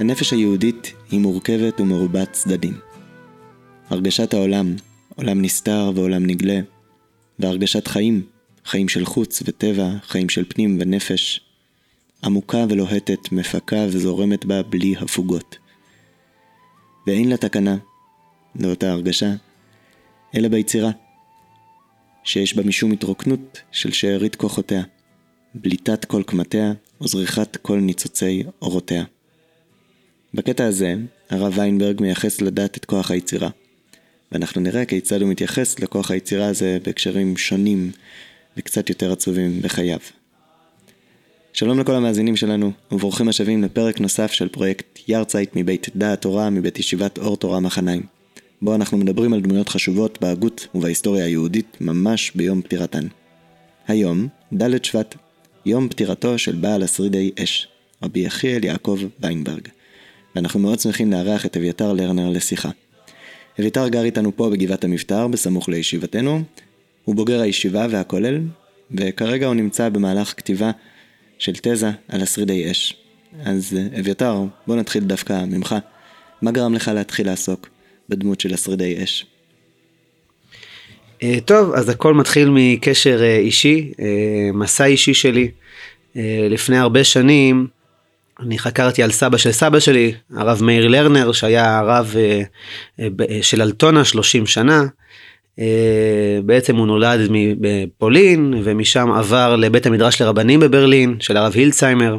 הנפש היהודית היא מורכבת ומרובת צדדים. הרגשת העולם, עולם נסתר ועולם נגלה, והרגשת חיים, חיים של חוץ וטבע, חיים של פנים ונפש, עמוקה ולוהטת, מפקה וזורמת בה בלי הפוגות. ואין לה תקנה, לאותה הרגשה, אלא ביצירה, שיש בה משום התרוקנות של שארית כוחותיה, בליטת כל קמטיה וזריחת כל ניצוצי אורותיה. בקטע הזה, הרב ויינברג מייחס לדעת את כוח היצירה, ואנחנו נראה כיצד הוא מתייחס לכוח היצירה הזה בהקשרים שונים וקצת יותר עצובים בחייו. שלום לכל המאזינים שלנו, וברוכים השבים לפרק נוסף של פרויקט יארצייט מבית דעת תורה מבית ישיבת אור תורה מחניים, בו אנחנו מדברים על דמויות חשובות בהגות ובהיסטוריה היהודית ממש ביום פטירתן. היום, ד' שבט, יום פטירתו של בעל השרידי אש, רבי יחיאל יעקב ויינברג, ואנחנו מאוד שמחים לארח את אביתר לרנר לשיחה. אביתר גר איתנו פה בגבעת המבטר, בסמוך לישיבתנו, הוא בוגר הישיבה והכולל, וכרגע הוא נמצא במהלך כתיבה של תזה על השרידי אש. אז אה, אביתר, בוא נתחיל דווקא ממך. מה גרם לך להתחיל לעסוק בדמות של השרידי אש? אה, טוב, אז הכל מתחיל מקשר אה, אישי, מסע אישי שלי. לפני הרבה שנים אני חקרתי על סבא של סבא שלי, הרב מאיר לרנר, שהיה הרב של אלטונה 30 שנה. אה, בעצם הוא נולד בפולין ומשם עבר לבית המדרש לרבנים בברלין של הרב הילצהיימר.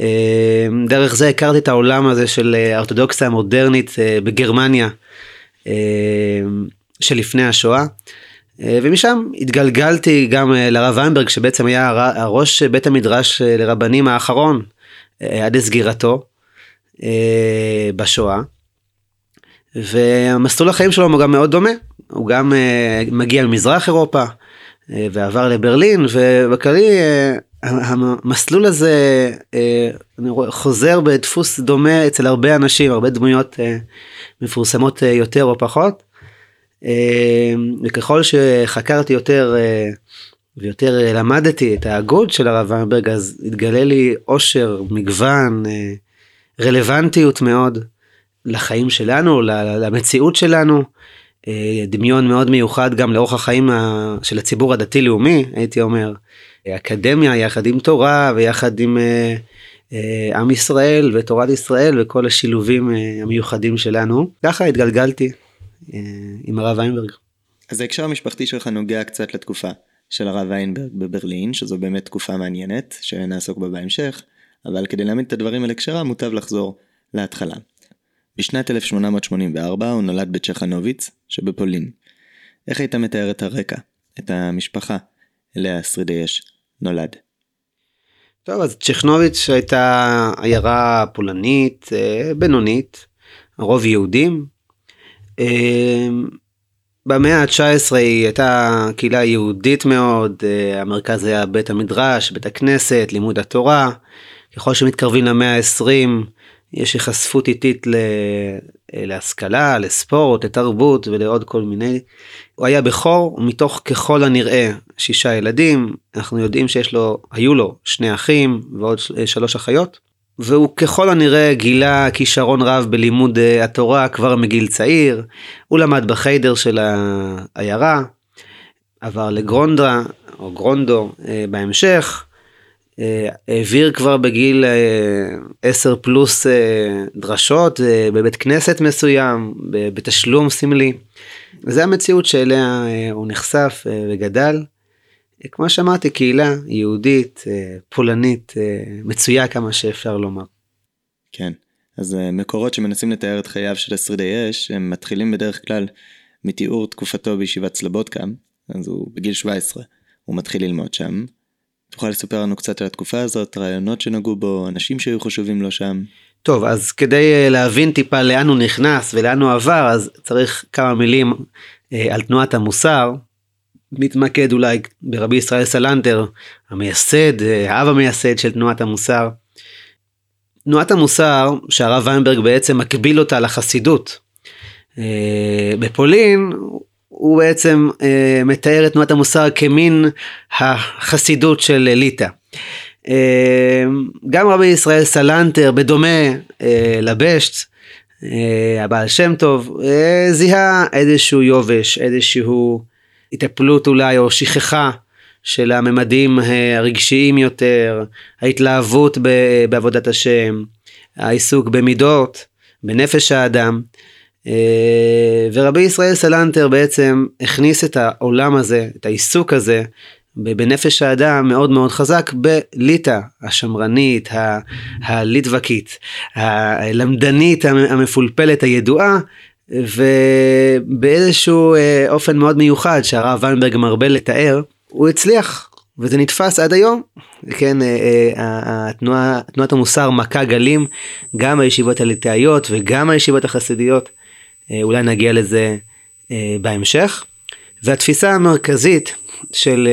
אה, דרך זה הכרתי את העולם הזה של האורתודוקסיה המודרנית אה, בגרמניה שלפני השואה. ומשם התגלגלתי גם לרב ויינברג שבעצם היה הראש בית המדרש לרבנים האחרון עד לסגירתו בשואה. ומסלול החיים שלו הוא גם מאוד דומה, הוא גם uh, מגיע ממזרח אירופה ועבר לברלין ובכללי המסלול הזה חוזר בדפוס דומה אצל הרבה אנשים, הרבה דמויות מפורסמות יותר או פחות. וככל שחקרתי יותר ויותר uh, למדתי את ההגות של הרב ויינברג אז התגלה לי עושר, מגוון, uh, רלוונטיות מאוד. לחיים שלנו, למציאות שלנו. אה, דמיון מאוד מיוחד גם לאורך החיים של הציבור הדתי-לאומי, הייתי אומר. אקדמיה יחד עם תורה ויחד עם אה, אה, עם ישראל ותורת ישראל וכל השילובים המיוחדים שלנו. ככה התגלגלתי עם הרב ויינברג. אז ההקשר המשפחתי שלך נוגע קצת לתקופה של הרב ויינברג בברלין, שזו באמת תקופה מעניינת, שנעסוק בה בהמשך, אבל כדי להעמיד את הדברים על הקשרם מוטב לחזור להתחלה. בשנת 1884 הוא נולד בצ'חנוביץ שבפולין. איך היית מתאר את הרקע, את המשפחה, אליה שרידי אש נולד? טוב, אז צ'כנוביץ הייתה עיירה פולנית, אה, בינונית, הרוב יהודים. אה, במאה ה-19 היא הייתה קהילה יהודית מאוד, אה, המרכז היה בית המדרש, בית הכנסת, לימוד התורה. ככל שמתקרבים למאה ה-20 יש היחשפות איטית להשכלה, לספורט, לתרבות ולעוד כל מיני. הוא היה בכור מתוך ככל הנראה שישה ילדים, אנחנו יודעים שיש לו, היו לו שני אחים ועוד שלוש אחיות. והוא ככל הנראה גילה כישרון רב בלימוד אה, התורה כבר מגיל צעיר, הוא למד בחיידר של העיירה, עבר לגרונדרה או גרונדו אה, בהמשך, אה, העביר כבר בגיל 10 אה, פלוס דרשות בבית כנסת מסוים, בתשלום סמלי. זה המציאות שאליה הוא נחשף וגדל. כמו שאמרתי, קהילה יהודית, פולנית, מצויה כמה שאפשר לומר. כן, אז מקורות שמנסים לתאר את חייו של השרידי אש, הם מתחילים בדרך כלל מתיאור תקופתו בישיבת סלבודקה, אז הוא בגיל 17, הוא מתחיל ללמוד שם, תוכל לספר לנו קצת על התקופה הזאת, רעיונות שנגעו בו, אנשים שהיו חשובים לו שם. טוב, אז כדי אה, להבין טיפה לאן הוא נכנס ולאן הוא עבר, אז צריך כמה מילים אה, על תנועת המוסר. מתמקד אולי ברבי ישראל סלנטר, המייסד, אה, האב המייסד של תנועת המוסר. תנועת המוסר, שהרב ויינברג בעצם מקביל אותה לחסידות. בפולין הוא בעצם אה, מתאר את תנועת המוסר כמין החסידות של ליטא. גם רבי ישראל סלנטר, בדומה לבשט, הבעל שם טוב, זיהה איזשהו יובש, איזשהו התאפלות אולי, או שכחה של הממדים הרגשיים יותר, ההתלהבות בעבודת השם, העיסוק במידות, בנפש האדם. אה, ורבי ישראל סלנטר בעצם הכניס את העולם הזה, את העיסוק הזה, בנפש האדם מאוד מאוד חזק בליטא השמרנית, הליטווקית, הלמדנית המפולפלת הידועה, ובאיזשהו אה, אופן מאוד מיוחד שהרב ויינברג מרבה לתאר, הוא הצליח וזה נתפס עד היום. כן, אה, אה, התנועה, תנועת המוסר מכה גלים גם הישיבות הליטאיות וגם הישיבות החסידיות. אולי נגיע לזה בהמשך. והתפיסה המרכזית של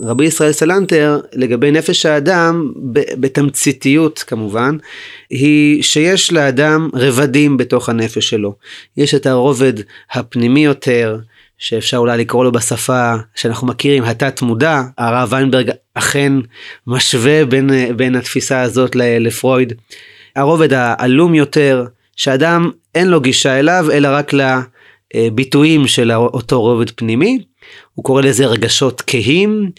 רבי ישראל סלנטר לגבי נפש האדם בתמציתיות כמובן היא שיש לאדם רבדים בתוך הנפש שלו. יש את הרובד הפנימי יותר שאפשר אולי לקרוא לו בשפה שאנחנו מכירים, התת מודע, הרב ויינברג אכן משווה בין, בין התפיסה הזאת לפרויד. הרובד העלום יותר, שאדם אין לו גישה אליו, אלא רק לביטויים של אותו רובד פנימי. הוא קורא לזה רגשות כהים,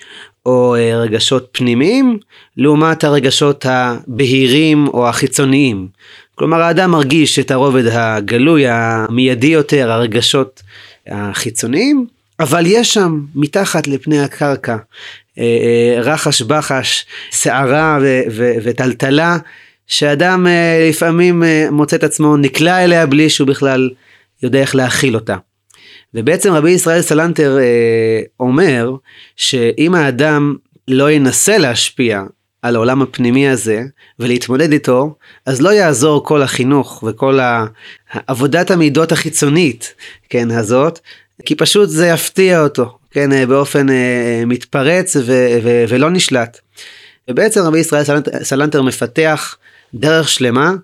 או אה, רגשות פנימיים, לעומת הרגשות הבהירים או החיצוניים. כלומר האדם מרגיש את הרובד הגלוי, המיידי יותר, הרגשות החיצוניים, אבל יש שם מתחת לפני הקרקע אה, אה, רחש בחש, סערה וטלטלה, שאדם אה, לפעמים מוצא את עצמו נקלע אליה בלי שהוא בכלל יודע איך להכיל אותה. ובעצם רבי ישראל סלנטר אומר שאם האדם לא ינסה להשפיע על העולם הפנימי הזה ולהתמודד איתו, אז לא יעזור כל החינוך וכל עבודת המידות החיצונית, כן, הזאת, כי פשוט זה יפתיע אותו, כן, באופן אה, מתפרץ ו- ו- ולא נשלט. ובעצם רבי ישראל סלנטר, סלנטר מפתח דרך שלמה אה, אה,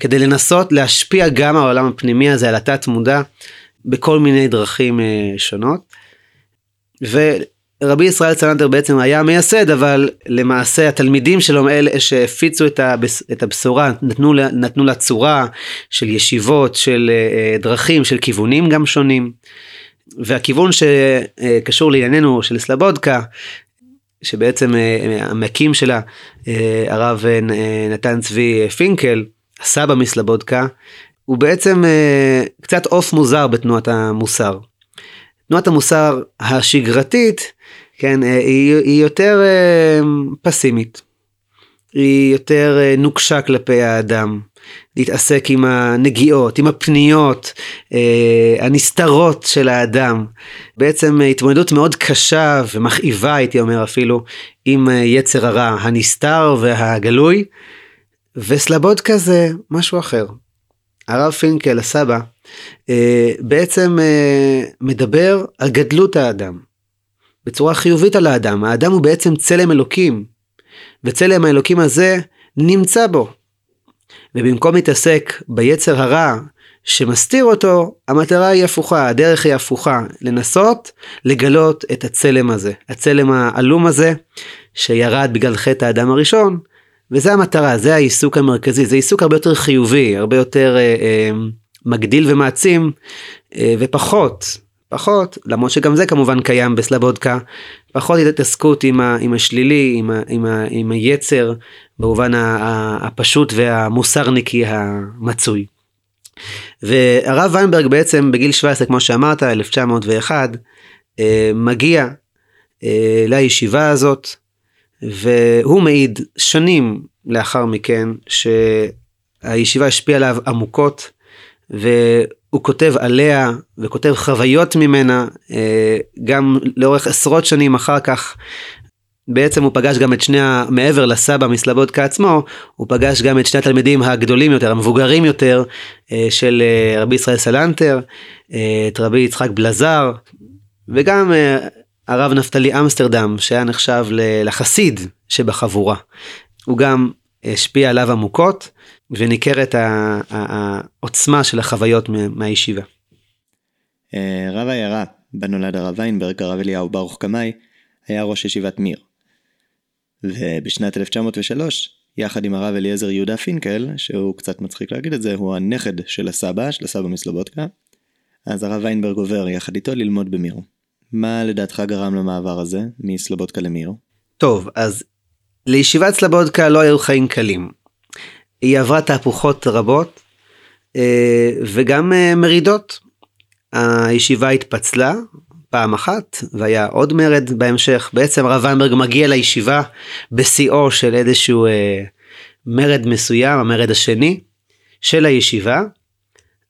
כדי לנסות להשפיע גם העולם הפנימי הזה, על התת מודע, בכל מיני דרכים שונות. ו- רבי ישראל צלנטר בעצם היה מייסד אבל למעשה התלמידים שלו אלה שהפיצו את, הבשורה נתנו, נתנו לה צורה של ישיבות של אה, דרכים של כיוונים גם שונים. והכיוון שקשור לענייננו של סלבודקה שבעצם אה, המקים שלה אה, הרב נתן צבי פינקל הסבא מסלבודקה הוא בעצם קצת עוף מוזר בתנועת המוסר. תנועת המוסר השגרתית כן, אה, היא, היא יותר אה, פסימית. היא יותר אה, נוקשה כלפי האדם. להתעסק עם הנגיעות, עם הפניות הנסתרות של האדם. בעצם התמודדות מאוד קשה ומכאיבה הייתי אומר אפילו עם יצר הרע הנסתר והגלוי. וסלבודקה זה משהו אחר. הרב פינקל הסבא בעצם מדבר על גדלות האדם. בצורה חיובית על האדם. האדם הוא בעצם צלם אלוקים, וצלם האלוקים הזה נמצא בו. ובמקום להתעסק ביצר הרע שמסתיר אותו, המטרה היא הפוכה, הדרך היא הפוכה, לנסות לגלות את הצלם הזה, הצלם העלום הזה שירד בגלל חטא האדם הראשון, וזה המטרה, זה העיסוק המרכזי, זה עיסוק הרבה יותר חיובי, הרבה יותר אה, אה, מגדיל ומעצים, אה, ופחות פחות, למרות שגם זה כמובן קיים בסלבודקה, פחות התעסקות עם, ה, עם השלילי, עם, ה, עם, ה, עם היצר, במובן הפשוט והמוסרניקי המצוי. והרב ויינברג בעצם בגיל 17, כמו שאמרת, 1901, אה, מגיע אה, לישיבה הזאת, והוא מעיד שנים לאחר מכן שהישיבה השפיעה עליו עמוקות, והוא כותב עליה וכותב חוויות ממנה אה, גם לאורך עשרות שנים אחר כך. בעצם הוא פגש גם את שני, מעבר לסבא מסלבודקה עצמו, הוא פגש גם את שני התלמידים הגדולים יותר, המבוגרים יותר, אה, של אה, רבי ישראל סלנטר, את רבי יצחק בלזר, וגם הרב נפתלי אמסטרדם, שהיה נחשב לחסיד שבחבורה. הוא גם השפיע עליו עמוקות, וניכרת העוצמה של החוויות מהישיבה. אה, רב העיירה, בה נולד הרב ויינברג, הרב אליהו ברוך קמאי, היה ראש ישיבת מיר. ובשנת 1903, יחד עם הרב אליעזר יהודה פינקל, שהוא קצת מצחיק להגיד את זה, הוא הנכד של הסבא, של הסבא מסלובודקה, אז הרב ויינברג עובר יחד איתו ללמוד במיר. מה לדעתך גרם למעבר הזה מסלובודקה למיר? טוב, אז לישיבת סלובודקה לא היו חיים קלים. היא עברה תהפוכות רבות אה, וגם אה, מרידות. הישיבה התפצלה פעם אחת והיה עוד מרד בהמשך. בעצם הרב ויינברג מגיע לישיבה בשיאו של איזשהו אה, מרד מסוים, המרד השני של הישיבה.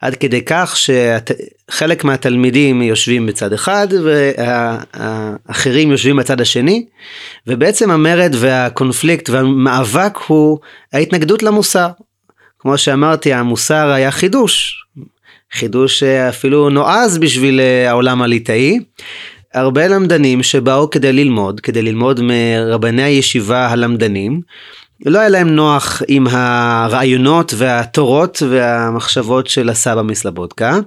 עד כדי כך שחלק מהתלמידים יושבים בצד אחד והאחרים יושבים בצד השני ובעצם המרד והקונפליקט והמאבק הוא ההתנגדות למוסר. כמו שאמרתי המוסר היה חידוש, חידוש אפילו נועז בשביל העולם הליטאי. הרבה למדנים שבאו כדי ללמוד, כדי ללמוד מרבני הישיבה הלמדנים, לא היה להם נוח עם הרעיונות והתורות והמחשבות של הסבא מסלבודקה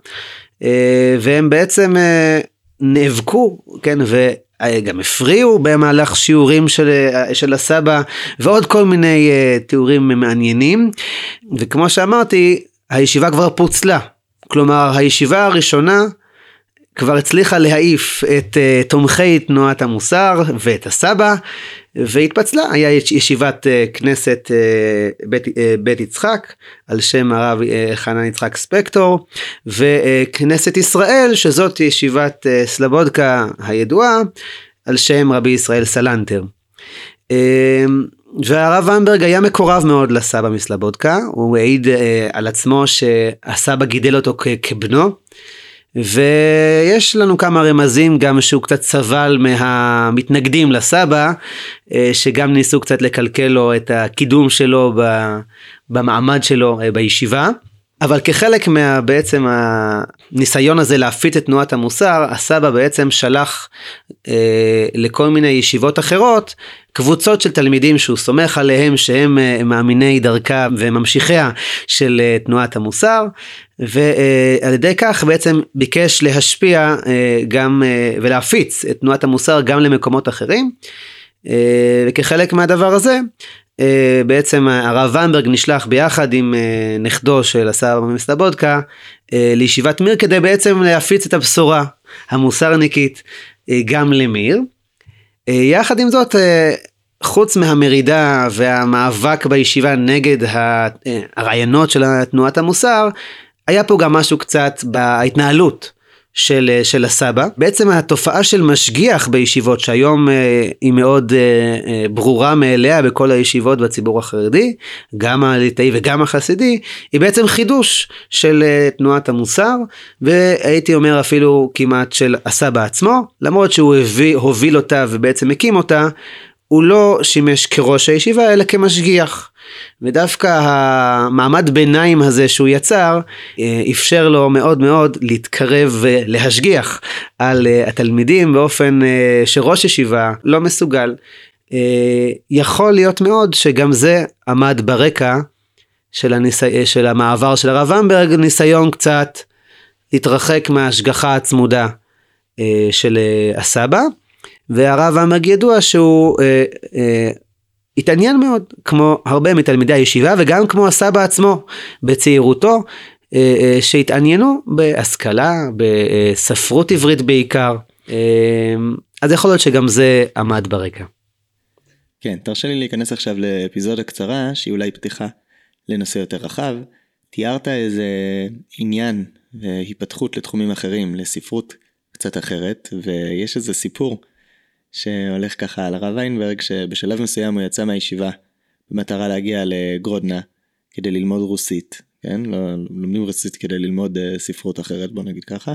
אה, והם בעצם אה, נאבקו כן וגם הפריעו במהלך שיעורים של, אה, של הסבא ועוד כל מיני תיאורים מעניינים. וכמו שאמרתי הישיבה כבר פוצלה כלומר הישיבה הראשונה כבר הצליחה להעיף את uh, תומכי תנועת המוסר ואת הסבא והתפצלה, היה ישיבת uh, כנסת uh, בית, uh, בית יצחק על שם הרב uh, חנן יצחק ספקטור וכנסת ישראל שזאת ישיבת uh, סלבודקה הידועה על שם רבי ישראל סלנטר. Uh, והרב ומברג היה מקורב מאוד לסבא מסלבודקה, הוא העיד uh, על עצמו שהסבא גידל אותו כבנו. ויש לנו כמה רמזים גם שהוא קצת סבל מהמתנגדים לסבא, אה, שגם ניסו קצת לקלקל לו את הקידום שלו במעמד שלו אה, בישיבה. אבל כחלק מה בעצם הניסיון הזה להפיץ את תנועת המוסר, הסבא בעצם שלח אה, לכל מיני ישיבות אחרות קבוצות של תלמידים שהוא סומך עליהם שהם אה, מאמיני דרכה וממשיכיה של אה, תנועת המוסר ועל ידי כך בעצם ביקש להשפיע אה, גם אה, ולהפיץ את תנועת המוסר גם למקומות אחרים. אה, וכחלק מהדבר הזה אה, בעצם הרב ומברג נשלח ביחד עם אה, נכדו של הסבא מסלבודקה אה, לישיבת מיר כדי בעצם להפיץ את הבשורה המוסרניקית גם למיר. יחד עם זאת חוץ מהמרידה והמאבק בישיבה נגד הרעיונות של תנועת המוסר היה פה גם משהו קצת בהתנהלות של, אה, של הסבא. בעצם התופעה של משגיח בישיבות שהיום אה, היא מאוד אה, אה, ברורה מאליה בכל הישיבות בציבור החרדי, גם הליטאי וגם החסידי, היא בעצם חידוש של אה, תנועת המוסר, והייתי אומר אפילו כמעט של הסבא עצמו, למרות שהוא הביא, הוביל אותה ובעצם הקים אותה, הוא לא שימש כראש הישיבה אלא כמשגיח. ודווקא המעמד ביניים הזה שהוא יצר אה, אפשר לו מאוד מאוד להתקרב ולהשגיח על אה, התלמידים באופן אה, שראש ישיבה לא מסוגל. יכול להיות מאוד שגם זה עמד ברקע של, הניסי... של המעבר של הרב אמברג, ניסיון קצת להתרחק מההשגחה הצמודה של הסבא. והרב עמג ידוע שהוא אה, אה, התעניין מאוד, כמו הרבה מתלמידי הישיבה וגם כמו הסבא עצמו בצעירותו, אה, אה, שהתעניינו בהשכלה, בספרות עברית בעיקר. אה, אז יכול להיות שגם זה עמד ברקע. כן, תרשה לי להיכנס עכשיו לאפיזודה קצרה שהיא אולי פתיחה לנושא יותר רחב. תיארת איזה עניין והיפתחות לתחומים אחרים, לספרות קצת אחרת, ויש איזה סיפור שהולך ככה על הרב ויינברג, שבשלב מסוים הוא יצא מהישיבה במטרה להגיע לגרודנה כדי ללמוד רוסית, כן? לא, לומדים רוסית כדי ללמוד uh, ספרות אחרת, בוא נגיד ככה.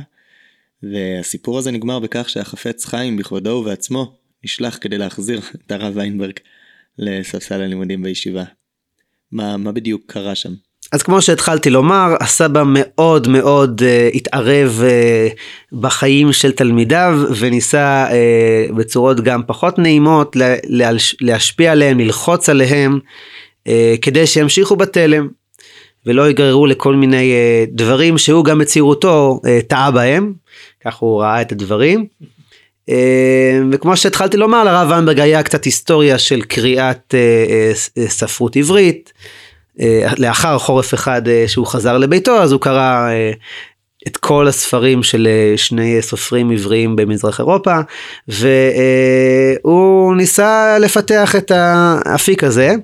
והסיפור הזה נגמר בכך שהחפץ חיים בכבודו ובעצמו נשלח כדי להחזיר את הרב ויינברג לספסל הלימודים בישיבה. מה, מה בדיוק קרה שם? אז כמו שהתחלתי לומר, הסבא מאוד מאוד uh, התערב uh, בחיים של תלמידיו וניסה uh, בצורות גם פחות נעימות לה, להשפיע עליהם, ללחוץ עליהם, uh, כדי שימשיכו בתלם ולא ייגררו לכל מיני uh, דברים שהוא גם בצעירותו uh, טעה בהם, כך הוא ראה את הדברים. וכמו שהתחלתי לומר, לרב ויינברג היה קצת היסטוריה של קריאת ספרות עברית. לאחר חורף אחד שהוא חזר לביתו, אז הוא קרא את כל הספרים של שני סופרים עבריים במזרח אירופה, והוא ניסה לפתח את האפיק הזה.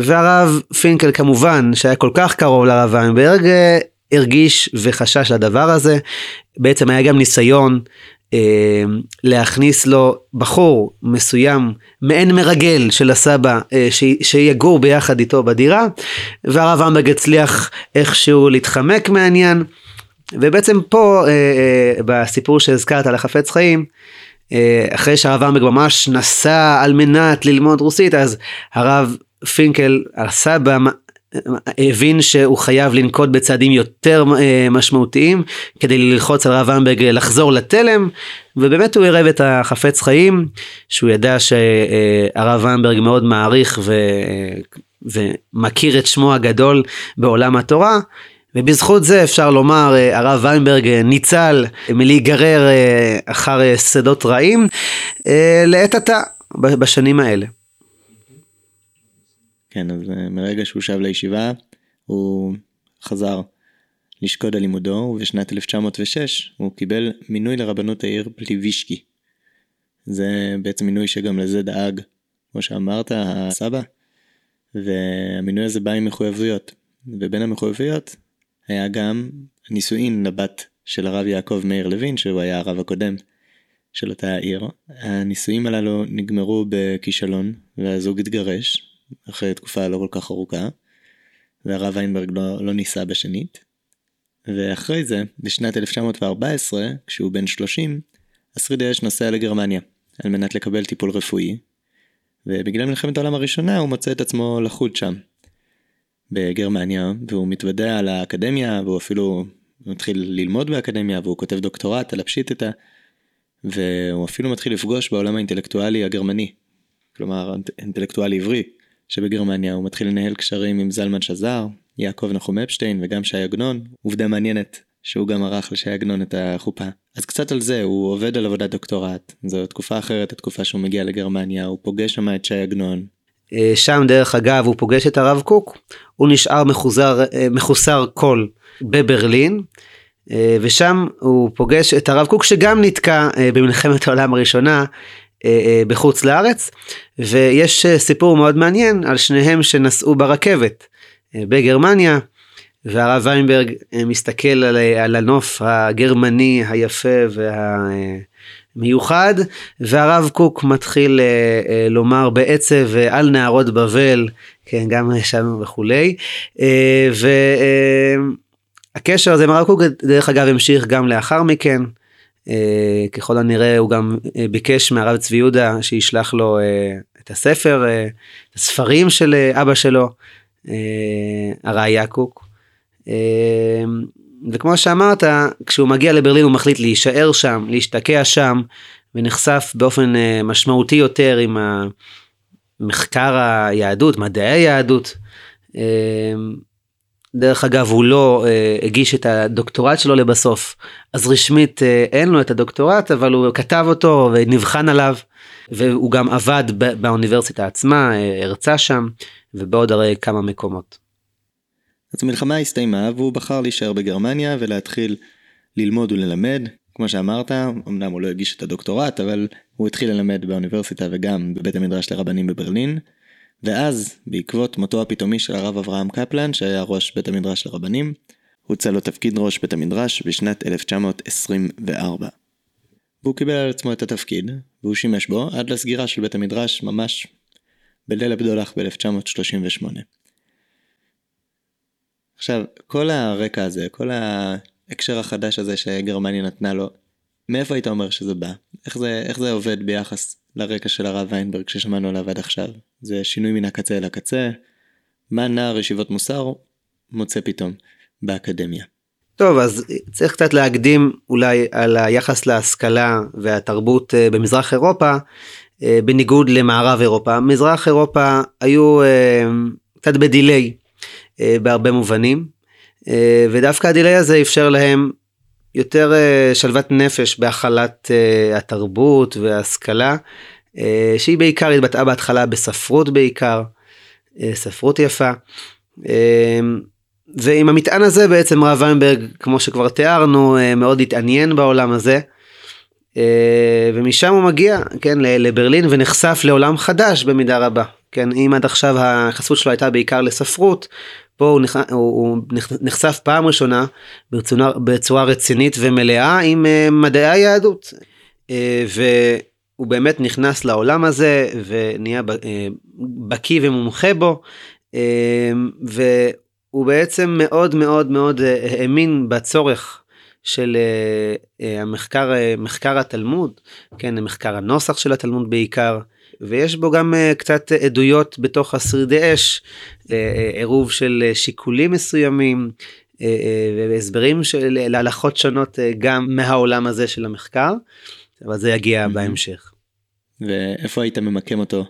והרב פינקל כמובן, שהיה כל כך קרוב לרב ויינברג, הרגיש וחשש לדבר הזה. בעצם היה גם ניסיון אה, להכניס לו בחור מסוים, מעין מרגל של הסבא, אה, ש, שיגור ביחד איתו בדירה, והרב אמבג הצליח איכשהו להתחמק מהעניין. ובעצם פה אה, אה, בסיפור שהזכרת על החפץ חיים, אה, אחרי שהרב אמבג ממש נסע על מנת ללמוד רוסית, אז הרב פינקל, הסבא, הבין שהוא חייב לנקוט בצעדים יותר אה, משמעותיים כדי ללחוץ על הרב אמברג לחזור לתלם ובאמת הוא ערב את החפץ חיים שהוא ידע שהרב אמברג מאוד מעריך ו... ומכיר את שמו הגדול בעולם התורה ובזכות זה אפשר לומר אה, הרב ויינברג ניצל מלהיגרר אה, אחר שדות רעים לעת עתה בשנים האלה. כן, אז אה, מרגע שהוא שב לישיבה, הוא חזר לשקוד על לימודו, ובשנת 1906 הוא קיבל מינוי לרבנות העיר פליבישקי. זה בעצם מינוי שגם לזה דאג, כמו שאמרת, הסבא, והמינוי הזה בא עם מחויבויות, ובין המחויבויות היה גם נישואין לבת של הרב יעקב מאיר לוין, שהוא היה הרב הקודם של אותה העיר. הנישואים הללו נגמרו בכישלון, והזוג התגרש, אחרי תקופה לא כל כך ארוכה, והרב ויינברג לא, לא ניסה בשנית. ואחרי זה, בשנת 1914, כשהוא בן 30, אסריד אש נוסע לגרמניה, על מנת לקבל טיפול רפואי, ובגלל מלחמת העולם הראשונה הוא מוצא את עצמו לחוד שם, בגרמניה, והוא מתוודע על האקדמיה, והוא אפילו מתחיל ללמוד באקדמיה, והוא כותב דוקטורט על הפשיטתא, והוא אפילו מתחיל לפגוש בעולם האינטלקטואלי הגרמני, כלומר אינטלקטואלי עברי, שבגרמניה הוא מתחיל לנהל קשרים עם זלמן שזר, יעקב נחום אפשטיין וגם שי עגנון, עובדה מעניינת שהוא גם ערך לשי עגנון את החופה. אז קצת על זה, הוא עובד על עבודת דוקטורט, זו תקופה אחרת, התקופה שהוא מגיע לגרמניה, הוא פוגש שם את שי עגנון. אה, שם דרך אגב הוא פוגש את הרב קוק, הוא נשאר מחוזר, אה, מחוסר קול בברלין. אה, ושם הוא פוגש את הרב קוק שגם נתקע במלחמת העולם הראשונה בחוץ לארץ ויש אה, סיפור מאוד מעניין על שניהם שנסעו ברכבת בגרמניה והרב ויינברג מסתכל על, על הנוף הגרמני היפה והמיוחד והרב קוק מתחיל לומר בעצב על נהרות בבל כן גם שם וכולי והקשר הזה עם הרב קוק דרך אגב המשיך גם לאחר מכן אה, ככל הנראה הוא גם אה, ביקש מהרב צבי יהודה שישלח לו אה, את הספר, את הספרים של אבא שלו, הראיה קוק. וכמו שאמרת, כשהוא מגיע לברלין הוא מחליט להישאר שם, להשתקע שם, ונחשף באופן משמעותי יותר עם מחקר היהדות, מדעי היהדות. דרך אגב הוא לא אה, הגיש את הדוקטורט שלו לבסוף אז רשמית אה, אין לו את הדוקטורט אבל הוא כתב אותו ונבחן עליו והוא גם עבד באוניברסיטה עצמה אה, הרצה שם ובעוד הרי כמה מקומות. אז המלחמה הסתיימה והוא בחר להישאר בגרמניה ולהתחיל ללמוד וללמד כמו שאמרת אמנם הוא לא הגיש את הדוקטורט אבל הוא התחיל ללמד באוניברסיטה וגם בבית המדרש לרבנים בברלין. ואז, בעקבות מותו הפתאומי של הרב אברהם קפלן, שהיה ראש בית המדרש לרבנים, הוצא לו תפקיד ראש בית המדרש בשנת 1924. והוא קיבל על עצמו את התפקיד, והוא שימש בו עד לסגירה של בית המדרש ממש בליל הבדולח ב-1938. עכשיו, כל הרקע הזה, כל ההקשר החדש הזה שגרמניה נתנה לו, מאיפה היית אומר שזה בא? איך זה, איך זה עובד ביחס לרקע של הרב ויינברג ששמענו עליו עד עכשיו? זה שינוי מן הקצה אל הקצה. מה נער ישיבות מוסר מוצא פתאום באקדמיה. טוב אז צריך קצת להקדים אולי על היחס להשכלה והתרבות אה, במזרח אירופה אה, בניגוד למערב אירופה. מזרח אירופה היו אה, קצת בדיליי בהרבה מובנים ודווקא הדיליי הזה אפשר להם יותר אה, שלוות נפש בהכלת אה, התרבות וההשכלה, אה, שהיא בעיקר התבטאה בהתחלה בספרות בעיקר, ספרות יפה. ועם המטען הזה בעצם הרב ויינברג, כמו שכבר תיארנו, מאוד התעניין בעולם הזה. ומשם הוא מגיע, כן, לברלין ונחשף לעולם חדש במידה רבה. כן, אם עד עכשיו החסות שלו הייתה בעיקר לספרות, פה הוא, נכ... הוא נחשף פעם ראשונה בצורה, בצורה רצינית ומלאה עם uh, מדעי היהדות. Uh, והוא באמת נכנס לעולם הזה ונהיה uh, בקיא ומומחה בו. והוא בעצם מאוד מאוד מאוד האמין בצורך של המחקר, מחקר התלמוד, כן, מחקר הנוסח של התלמוד בעיקר. ויש בו גם uh, קצת עדויות בתוך השרידי אש, uh, עירוב של שיקולים מסוימים והסברים של להלכות שונות גם מהעולם הזה של המחקר, אבל זה יגיע. בהמשך. ואיפה היית ממקם אותו,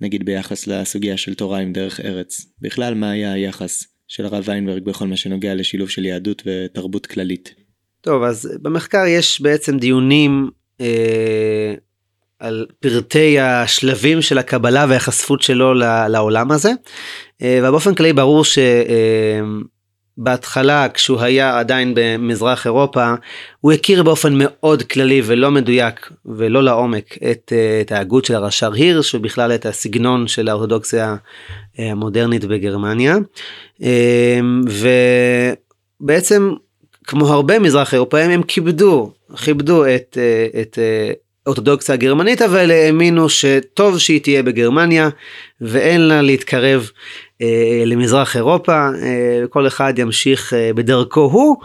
נגיד ביחס לסוגיה של תורה עם דרך ארץ? בכלל, מה היה היחס של הרב ויינברג בכל מה שנוגע לשילוב של יהדות ותרבות כללית? טוב, אז במחקר יש בעצם דיונים אה, על פרטי השלבים של הקבלה והחשפות שלו לעולם הזה. אה, ובאופן כללי ברור שבהתחלה אה, כשהוא היה עדיין במזרח אירופה הוא הכיר באופן מאוד כללי ולא מדויק ולא לעומק את, אה, את ההגות של הרש"ר הירש ובכלל את הסגנון של האורתודוקסיה המודרנית בגרמניה. ובעצם כמו הרבה מזרח אירופאים הם כיבדו כיבדו את, את האורתודוקסיה הגרמנית אבל האמינו שטוב שהיא תהיה בגרמניה ואין לה להתקרב אה, למזרח אירופה אה, כל אחד ימשיך אה, בדרכו הוא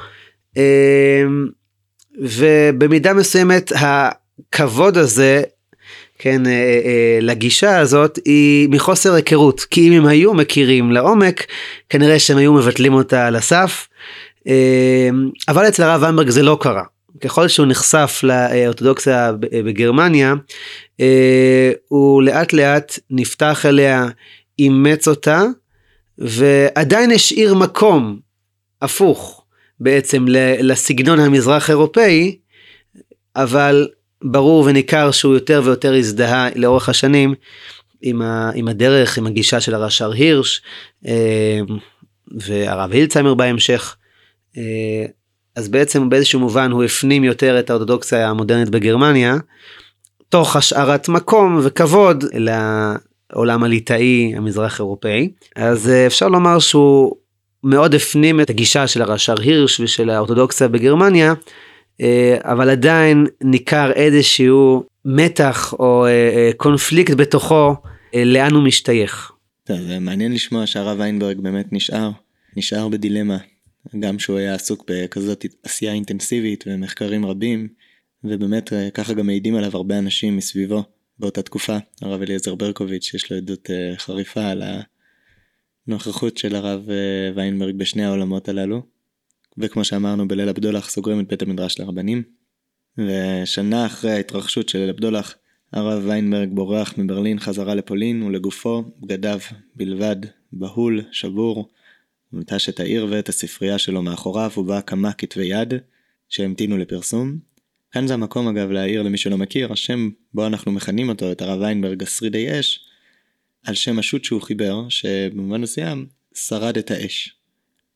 אה, ובמידה מסוימת הכבוד הזה כן אה, אה, לגישה הזאת היא מחוסר היכרות כי אם הם היו מכירים לעומק כנראה שהם היו מבטלים אותה על הסף אה, אבל אצל הרב ויינברג זה לא קרה ככל שהוא נחשף לאורתודוקסיה בגרמניה, אה, הוא לאט לאט נפתח אליה, אימץ אותה, ועדיין השאיר מקום הפוך בעצם לסגנון המזרח אירופאי, אבל ברור וניכר שהוא יותר ויותר הזדהה לאורך השנים עם, הדרך, עם הגישה של הרש"ר הירש אה, והרב הילצהיימר בהמשך. אז בעצם באיזשהו מובן הוא הפנים יותר את האורתודוקסיה המודרנית בגרמניה, תוך השארת מקום וכבוד לעולם הליטאי המזרח אירופאי. אז אה, אפשר לומר שהוא מאוד הפנים את הגישה של הרש"ר הירש ושל האורתודוקסיה בגרמניה, אה, אבל עדיין ניכר איזשהו מתח או אה, קונפליקט בתוכו לאן הוא משתייך. זה מעניין לשמוע שהרב ויינברג באמת נשאר, נשאר בדילמה גם שהוא היה עסוק בכזאת עשייה אינטנסיבית ומחקרים רבים, ובאמת אה, ככה גם מעידים עליו הרבה אנשים מסביבו באותה תקופה. הרב אליעזר ברקוביץ', יש לו עדות אה, חריפה על הנוכחות של הרב אה, ויינברג בשני העולמות הללו. וכמו שאמרנו, בליל הבדולח סוגרים את בית המדרש לרבנים. ושנה אחרי ההתרחשות של ליל הבדולח, הרב ויינברג בורח מברלין חזרה לפולין ולגופו, בגדיו בלבד, בהול, שבור, נטש את העיר ואת הספרייה שלו מאחוריו ובה כמה כתבי יד שהמתינו לפרסום. כאן זה המקום אגב להעיר למי שלא מכיר, השם בו אנחנו מכנים אותו, את הרב ויינברג השרידי אש, על שם השו"ת שהוא חיבר, שבמובן מסוים שרד את האש.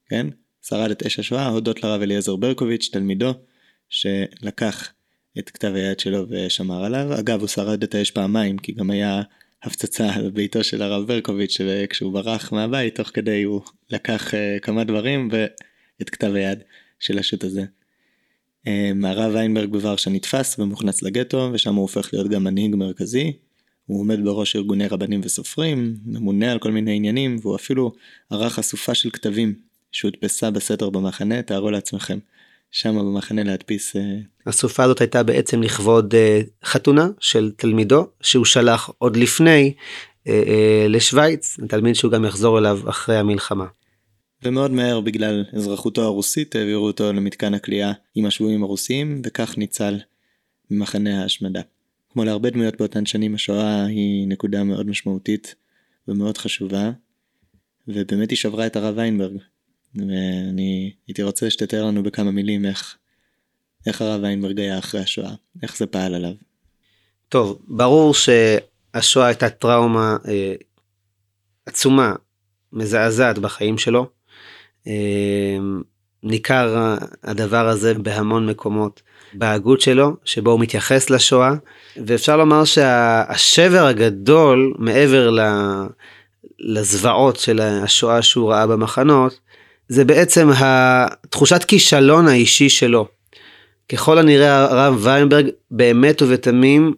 כן? שרד את אש השואה הודות לרב אליעזר ברקוביץ', תלמידו, שלקח את כתב היד שלו ושמר עליו. אגב, הוא שרד את האש פעמיים, כי גם היה הפצצה על ביתו של הרב ברקוביץ' כשהוא ברח מהבית תוך כדי הוא לקח uh, כמה דברים ואת כתב היד של השו"ת הזה. Um, הרב ויינברג בוורשה נתפס ומוכנס לגטו ושם הוא הופך להיות גם מנהיג מרכזי. הוא עומד בראש ארגוני רבנים וסופרים, ממונה על כל מיני עניינים והוא אפילו ערך אסופה של כתבים שהודפסה בסתר במחנה, תארו לעצמכם. שם במחנה להדפיס. אה, הסופה הזאת הייתה בעצם לכבוד אה, חתונה של תלמידו שהוא שלח עוד לפני אה, לשוויץ, תלמיד שהוא גם יחזור אליו אחרי המלחמה. ומאוד מהר בגלל אזרחותו הרוסית העבירו אותו למתקן הכליאה עם השבויים הרוסיים וכך ניצל ממחנה ההשמדה. כמו להרבה דמויות באותן שנים השואה היא נקודה מאוד משמעותית ומאוד חשובה ובאמת היא שברה את הרב ויינברג ואני הייתי רוצה שתתאר לנו בכמה מילים איך איך הרב ויינברג היה אחרי השואה? איך זה פעל עליו? טוב, ברור שהשואה הייתה טראומה אה, עצומה, מזעזעת בחיים שלו. אה, ניכר הדבר הזה בהמון מקומות בהגות שלו, שבו הוא מתייחס לשואה, ואפשר לומר שהשבר הגדול מעבר לזוועות של השואה שהוא ראה במחנות, זה בעצם תחושת כישלון האישי שלו. ככל הנראה הרב ויינברג באמת ובתמים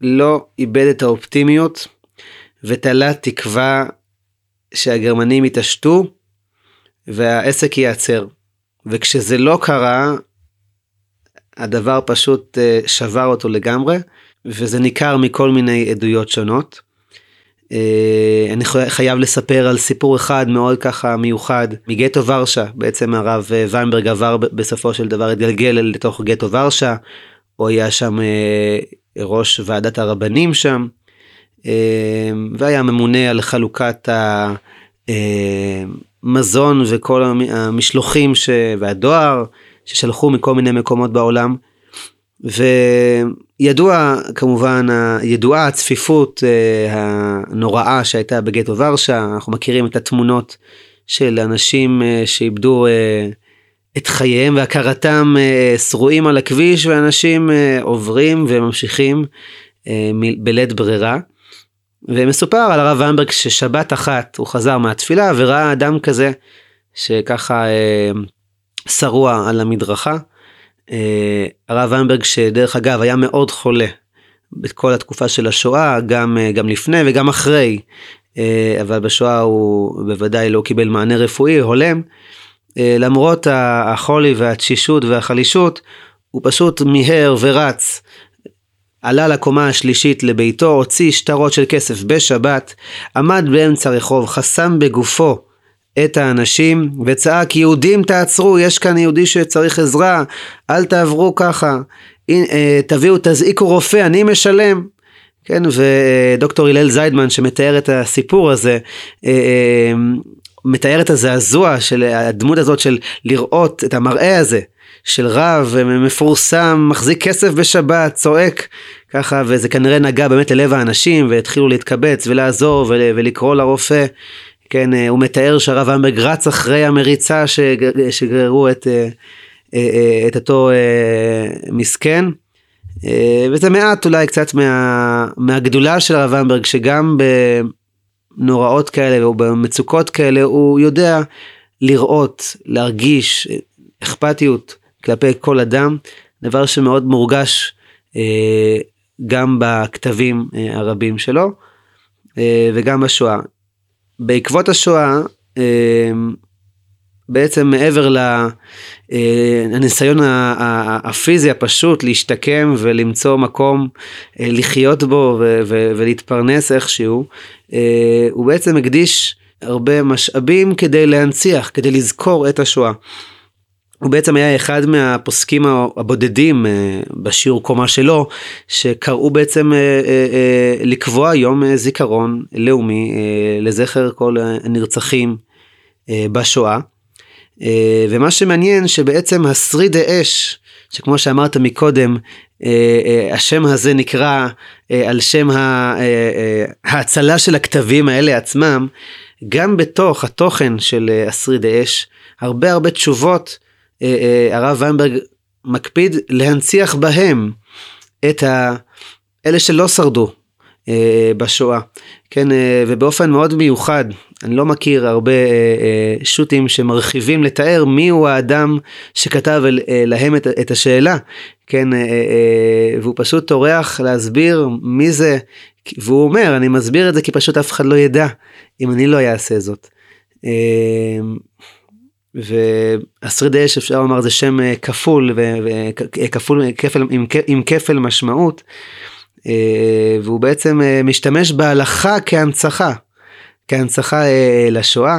לא איבד את האופטימיות ותלה תקווה שהגרמנים יתעשתו והעסק ייעצר. וכשזה לא קרה, הדבר פשוט אה, שבר אותו לגמרי, וזה ניכר מכל מיני עדויות שונות. אה, אני חייב לספר על סיפור אחד מאוד ככה מיוחד מגטו ורשה בעצם הרב אה, ויינברג עבר בסופו של דבר התגלגל לתוך גטו ורשה הוא היה שם ראש ועדת הרבנים שם והיה ממונה על חלוקת המזון וכל המשלוחים ש... והדואר ששלחו מכל מיני מקומות בעולם. וידוע כמובן ידועה הצפיפות אה, הנוראה שהייתה בגטו ורשה אנחנו מכירים את התמונות של אנשים אה, שאיבדו אה, את חייהם והכרתם שרועים על הכביש ואנשים עוברים וממשיכים בלית ברירה. ומסופר על הרב אמברג ששבת אחת הוא חזר מהתפילה וראה אדם כזה שככה שרוע על המדרכה. אה, הרב איינברג שדרך אגב היה מאוד חולה בכל התקופה של השואה, גם, אה, גם לפני וגם אחרי, אה, אבל בשואה הוא בוודאי לא קיבל מענה רפואי הולם. למרות החולי והתשישות והחלישות, הוא פשוט מיהר ורץ. עלה לקומה השלישית לביתו, הוציא שטרות של כסף בשבת, עמד באמצע רחוב, חסם בגופו את האנשים וצעק יהודים תעצרו יש כאן יהודי שצריך עזרה אל תעברו ככה אה, תביאו תזעיקו רופא אני משלם. כן ודוקטור הלל זיידמן שמתאר את הסיפור הזה אה, אה, מתאר את הזעזוע של הדמות הזאת של לראות את המראה הזה של רב מפורסם מחזיק כסף בשבת צועק ככה וזה כנראה נגע באמת ללב האנשים והתחילו להתקבץ ולעזור ולקרוא לרופא כן, אה, הוא מתאר שהרב אמברג רץ אחרי המריצה שגררו את, אה, אה, את אותו מסכן. וזה מעט אולי קצת מה, מהגדולה של הרב אמברג שגם בנוראות כאלה ובמצוקות כאלה הוא יודע לראות, להרגיש אכפתיות כלפי כל אדם, דבר שמאוד מורגש גם בכתבים הרבים שלו וגם בשואה. בעקבות השואה, אה, בעצם מעבר לניסיון אה, הפיזי הפשוט להשתקם ולמצוא מקום אה, לחיות בו ולהתפרנס איכשהו, הוא בעצם הקדיש הרבה משאבים כדי להנציח, כדי לזכור את השואה. הוא בעצם היה אחד מהפוסקים הבודדים אה, בשיעור קומה שלו, שקראו בעצם אה, אה, לקבוע יום זיכרון לאומי לזכר כל הנרצחים בשואה. ומה שמעניין שבעצם השרידי אש, שכמו שאמרת מקודם, השם הזה נקרא על שם ההצלה של הכתבים האלה עצמם, גם בתוך התוכן של השרידי אש, הרבה הרבה תשובות הרב ויינברג מקפיד להנציח בהם את ה... אלה שלא שרדו אה, בשואה, כן, ובאופן מאוד מיוחד, אני לא מכיר הרבה שו"תים שמרחיבים לתאר מיהו האדם שכתב להם את, את השאלה, כן, והוא פשוט טורח להסביר מי זה, והוא אומר, אני מסביר את זה כי פשוט אף אחד לא ידע אם אני לא אעשה זאת. והשרידי אש אפשר לומר זה שם אה, כפול וכפול אה, כפל עם, עם כפל משמעות אה, והוא בעצם משתמש בהלכה כהנצחה כהנצחה לשואה.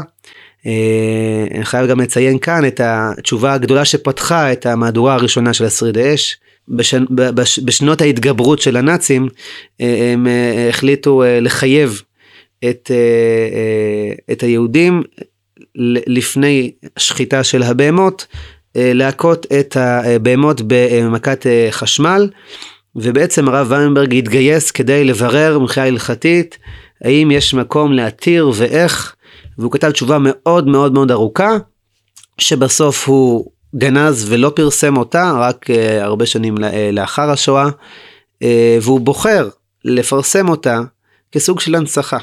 אני חייב גם לציין כאן את התשובה הגדולה שפתחה את המהדורה הראשונה של השרידי אש. בשנ... בש... בשנות ההתגברות של הנאצים הם החליטו לחייב את, את היהודים לפני שחיטה של הבהמות להכות את הבהמות במכת חשמל, ובעצם הרב ויינברג התגייס כדי לברר מבחינה הלכתית האם יש מקום להתיר ואיך, והוא כתב תשובה מאוד מאוד מאוד ארוכה, שבסוף הוא גנז ולא פרסם אותה, רק uh, הרבה שנים לאחר השואה, והוא בוחר לפרסם אותה כסוג של הנצחה.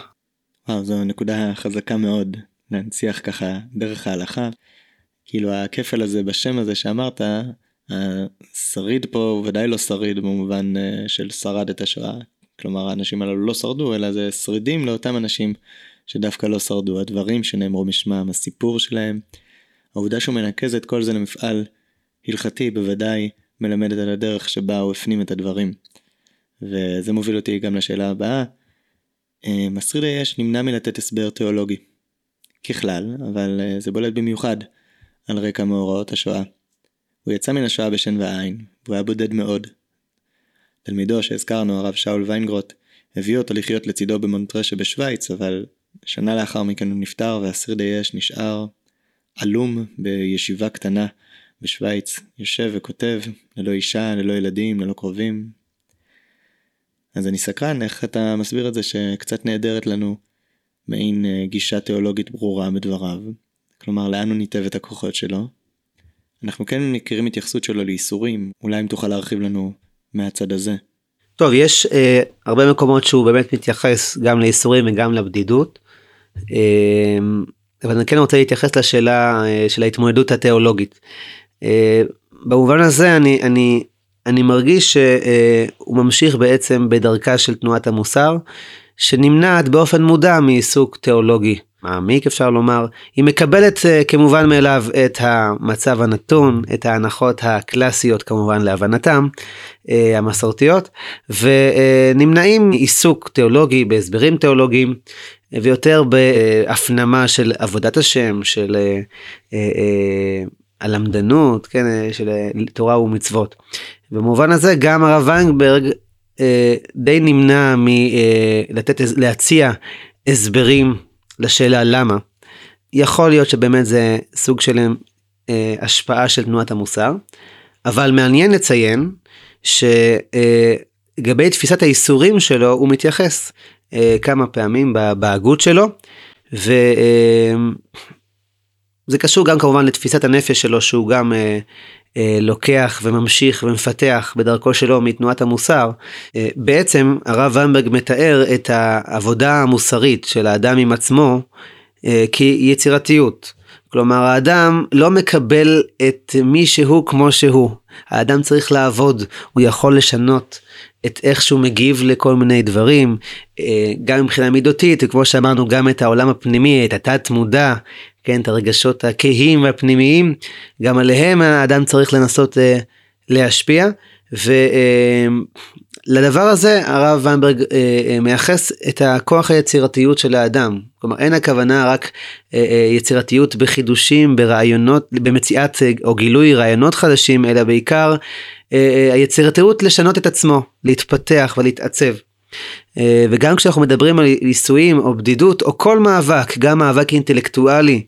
וואו, זו נקודה חזקה מאוד, להנציח ככה דרך ההלכה. כאילו הכפל הזה בשם הזה שאמרת, השריד פה הוא ודאי לא שריד במובן של שרד את השואה. כלומר האנשים הללו לא שרדו, אלא זה שרידים לאותם אנשים שדווקא לא שרדו. הדברים שנאמרו משמם, הסיפור שלהם, העובדה שהוא מנקז את כל זה למפעל הלכתי בוודאי מלמדת על הדרך שבה הוא הפנים את הדברים. וזה מוביל אותי גם לשאלה הבאה. אה, מסריד היש נמנע מלתת הסבר תיאולוגי. ככלל, אבל אה, זה בולט במיוחד על רקע מאורעות השואה. הוא יצא מן השואה בשן ועין, והוא היה בודד מאוד. תלמידו שהזכרנו, הרב שאול ויינגרוט, הביא אותו לחיות לצידו במונטרה שבשוויץ, אבל שנה לאחר מכן הוא נפטר והסריד היש נשאר עלום בישיבה קטנה בשוויץ, יושב וכותב, ללא אישה, ללא ילדים, ללא קרובים. אז אני סקרן איך אתה מסביר את זה שקצת נעדרת לנו מעין אה, גישה תיאולוגית ברורה בדבריו. כלומר, לאן הוא ניתב את הכוחות שלו? אנחנו כן מכירים התייחסות שלו לייסורים, אולי אם תוכל להרחיב לנו מהצד הזה. טוב, יש אה, הרבה מקומות שהוא באמת מתייחס גם לייסורים וגם לבדידות. אה, אבל אני כן רוצה להתייחס לשאלה אה, של ההתמודדות התיאולוגית. אה, במובן הזה אני, אני, אני מרגיש שהוא ממשיך בעצם בדרכה של תנועת המוסר, שנמנעת באופן מודע מעיסוק תיאולוגי מעמיק אפשר לומר. היא מקבלת אה, כמובן מאליו את המצב הנתון, את ההנחות הקלאסיות כמובן להבנתם, המסורתיות, ונמנעים עיסוק תיאולוגי בהסברים תיאולוגיים. ויותר בהפנמה של עבודת השם, של אה, אה, הלמדנות, כן, אה, של תורה ומצוות. במובן הזה גם הרב ויינברג די נמנע מלתת, להציע הסברים לשאלה למה. יכול להיות שבאמת זה סוג של השפעה של תנועת המוסר, אבל מעניין לציין שלגבי תפיסת האיסורים שלו הוא מתייחס אה, כמה פעמים בהגות שלו, וזה אה, קשור גם כמובן לתפיסת הנפש שלו שהוא גם אה, אה, לוקח וממשיך ומפתח בדרכו שלו מתנועת המוסר. אה, בעצם הרב ומברג מתאר את העבודה המוסרית של האדם עם עצמו אה, כיצירתיות. כלומר האדם לא מקבל את מי שהוא כמו שהוא. האדם צריך לעבוד, הוא יכול לשנות את איך שהוא מגיב לכל מיני דברים, אה, גם מבחינה מידותית, וכמו שאמרנו, גם את העולם הפנימי, את התת מודע, כן, את הרגשות הכהים והפנימיים, גם עליהם האדם צריך לנסות אה, להשפיע. ולדבר אה, הזה הרב ויינברג מייחס את הכוח היצירתיות של האדם. כלומר אין הכוונה רק יצירתיות בחידושים, ברעיונות, במציאת או גילוי רעיונות חדשים, אלא בעיקר אה, היצירתיות לשנות את עצמו, להתפתח ולהתעצב. אה, וגם כשאנחנו מדברים על נישואים או בדידות או כל מאבק, גם מאבק אינטלקטואלי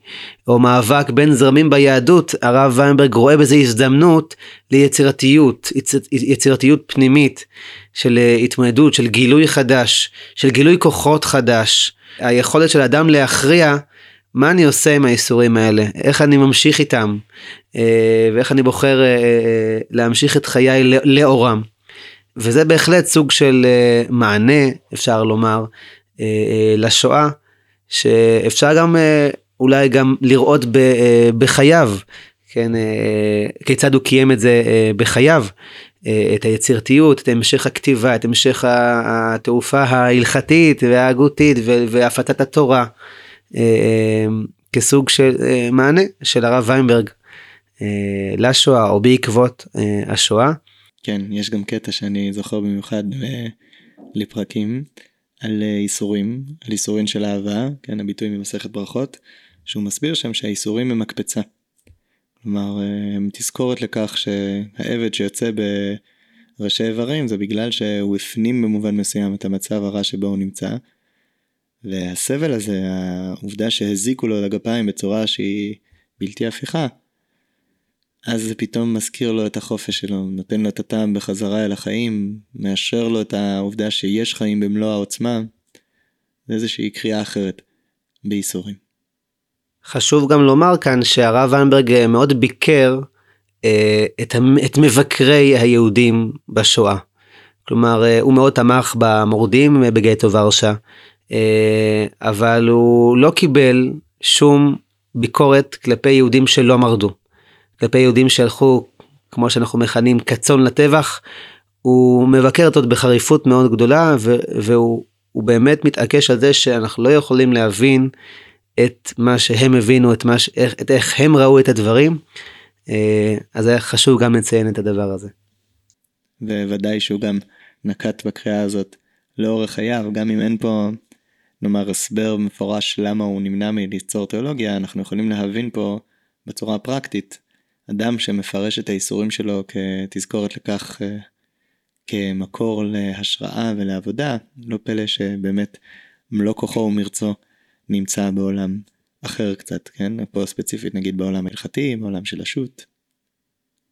או מאבק בין זרמים ביהדות, הרב ויינברג רואה בזה הזדמנות ליצירתיות, יצירתיות פנימית של אה, התמודדות, של גילוי חדש, של גילוי כוחות חדש, היכולת של אדם להכריע מה אני עושה עם האיסורים האלה, איך אני ממשיך איתם, אה, ואיך אני בוחר להמשיך את חיי לאורם. וזה בהחלט סוג של מענה, אפשר לומר, לשואה, שאפשר גם אולי גם לראות בחייו, כן, כיצד הוא קיים את זה בחייו, את היצירתיות, את המשך הכתיבה, את המשך התעופה ההלכתית וההגותית והפתת התורה. כסוג של מענה של הרב ויינברג אה, לשואה או בעקבות אה, השואה. כן, יש גם קטע שאני זוכר במיוחד אה, לפרקים על איסורים, על איסורים של אהבה, כן, הביטוי ממסכת ברכות, שהוא מסביר שם שהאיסורים הם מקפצה. כלומר, הם תזכורת לכך שהעבד שיוצא בראשי איברים זה בגלל שהוא הפנים במובן מסוים את המצב הרע שבו הוא נמצא. והסבל הזה, העובדה שהזיקו לו לגפיים בצורה שהיא בלתי הפיכה, אז זה פתאום מזכיר לו את החופש שלו, נותן לו את הטעם בחזרה אל החיים, מאשר לו את העובדה שיש חיים במלוא העוצמה, זה איזושהי קריאה אחרת בייסורים. חשוב גם לומר כאן שהרב ויינברג מאוד ביקר אה, את, את מבקרי היהודים בשואה. כלומר, אה, הוא מאוד תמך במורדים בגטו ורשה, אה, אבל הוא לא קיבל שום ביקורת כלפי יהודים שלא מרדו. כלפי יהודים שהלכו, כמו שאנחנו מכנים, כצאן לטבח, הוא מבקר אותו בחריפות מאוד גדולה, והוא באמת מתעקש על זה שאנחנו לא יכולים להבין את מה שהם הבינו, את, מה, איך, את איך הם ראו את הדברים. אה, אז היה חשוב גם לציין את הדבר הזה. וודאי שהוא גם נקט בקריאה הזאת לאורך חייו, גם אם אין פה, נאמר, הסבר מפורש למה הוא נמנע מליצור תיאולוגיה, אנחנו יכולים להבין פה בצורה הפרקטית, אדם שמפרש את האיסורים שלו כתזכורת לכך, אה, כמקור להשראה ולעבודה, לא פלא שבאמת מלוא כוחו ומרצו נמצא בעולם אחר קצת, כן? פה ספציפית נגיד בעולם ההלכתי, בעולם של השו"ת.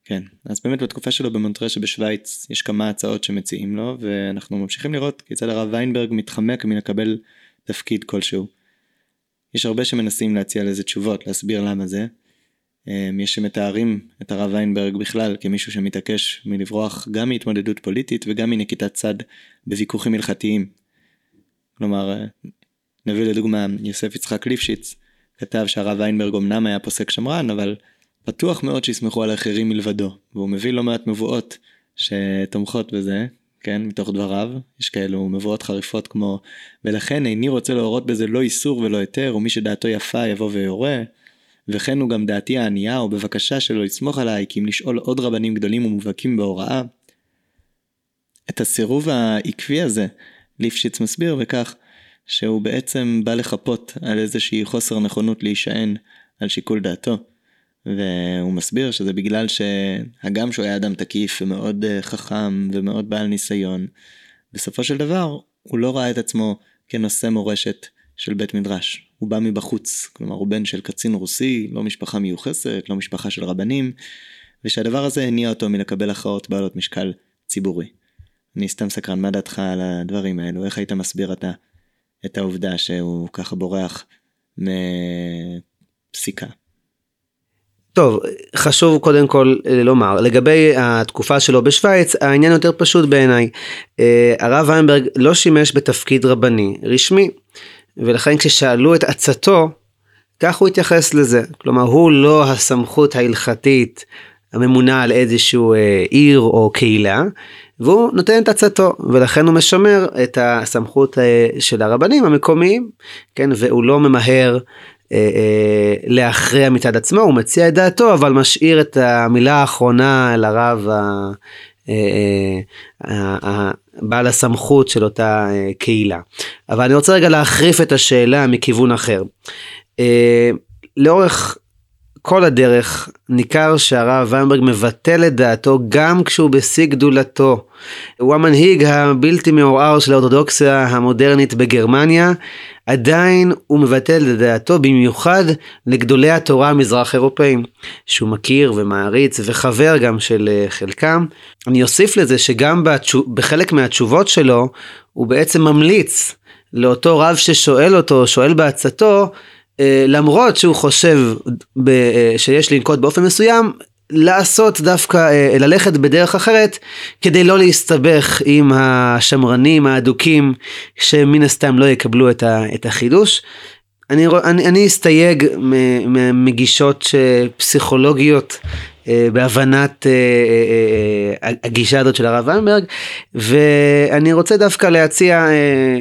כן, אז באמת בתקופה שלו במונטרה שבשוויץ יש כמה הצעות שמציעים לו, ואנחנו ממשיכים לראות כיצד הרב ויינברג מתחמק מלקבל תפקיד כלשהו. יש הרבה שמנסים להציע לזה תשובות, להסביר למה זה. אמ, יש שמתארים את הרב ויינברג בכלל כמישהו שמתעקש מלברוח גם מהתמודדות פוליטית וגם מנקיטת צד בוויכוחים הלכתיים. כלומר, נביא לדוגמה יוסף יצחק ליפשיץ, כתב שהרב ויינברג אמנם היה פוסק שמרן, אבל פתוח מאוד שיסמכו על אחרים מלבדו, והוא מביא לא מעט מבואות שתומכות בזה, כן, מתוך דבריו, יש כאלו מבואות חריפות כמו ולכן איני רוצה להורות בזה לא איסור ולא היתר, ומי שדעתו יפה יבוא ויורה, וכן הוא גם דעתי הענייה, או בבקשה שלא לסמוך עליי, כי אם לשאול עוד רבנים גדולים ומובהקים בהוראה. את הסירוב העקבי הזה, ליפשיץ מסביר בכך שהוא בעצם בא לחפות על איזושהי חוסר נכונות להישען על שיקול דעתו. והוא מסביר שזה בגלל שהגם שהוא היה אדם תקיף ומאוד אה, חכם ומאוד בעל ניסיון, בסופו של דבר הוא לא ראה את עצמו כנושא מורשת של בית מדרש. הוא בא מבחוץ, כלומר הוא בן של קצין רוסי, לא משפחה מיוחסת, לא משפחה של רבנים, ושהדבר הזה הניע אותו מלקבל הכרעות בעלות משקל ציבורי. אני סתם סקרן, מה דעתך על הדברים האלו? איך היית מסביר אתה את העובדה שהוא ככה בורח מפסיקה? טוב, חשוב קודם כל אה, לומר, לגבי התקופה שלו בשוויץ, העניין יותר פשוט בעיניי. אה, הרב ויינברג לא שימש בתפקיד רבני רשמי, ולכן כששאלו את עצתו, כך הוא התייחס לזה. כלומר, הוא לא הסמכות ההלכתית הממונה על איזשהו אה, עיר או קהילה, והוא נותן את עצתו, ולכן הוא משמר את הסמכות של הרבנים המקומיים, כן, והוא לא ממהר אה, אה, להכריע מצד עצמו, הוא מציע את דעתו, אבל משאיר את המילה האחרונה לרב אה, בעל הסמכות של אותה קהילה. אבל אני רוצה רגע להחריף את השאלה מכיוון אחר. לאורך כל הדרך ניכר שהרב ויינברג מבטל את דעתו גם כשהוא בשיא גדולתו. הוא המנהיג הבלתי מעורער של האורתודוקסיה המודרנית בגרמניה, עדיין הוא מבטל את דעתו במיוחד לגדולי התורה המזרח אירופאים, שהוא מכיר ומעריץ וחבר גם של אה, חלקם. אני אוסיף לזה שגם בחלק מהתשובות שלו הוא בעצם ממליץ לאותו רב ששואל אותו, שואל בעצתו, למרות שהוא חושב אה, שיש לנקוט באופן מסוים, לעשות דווקא, אה, ללכת בדרך אחרת, כדי לא להסתבך עם השמרנים האדוקים, שמן הסתם לא יקבלו את החידוש. אני, אני, אני אסתייג מגישות פסיכולוגיות בהבנת הגישה הזאת של הרב ויינברג, ואני רוצה דווקא להציע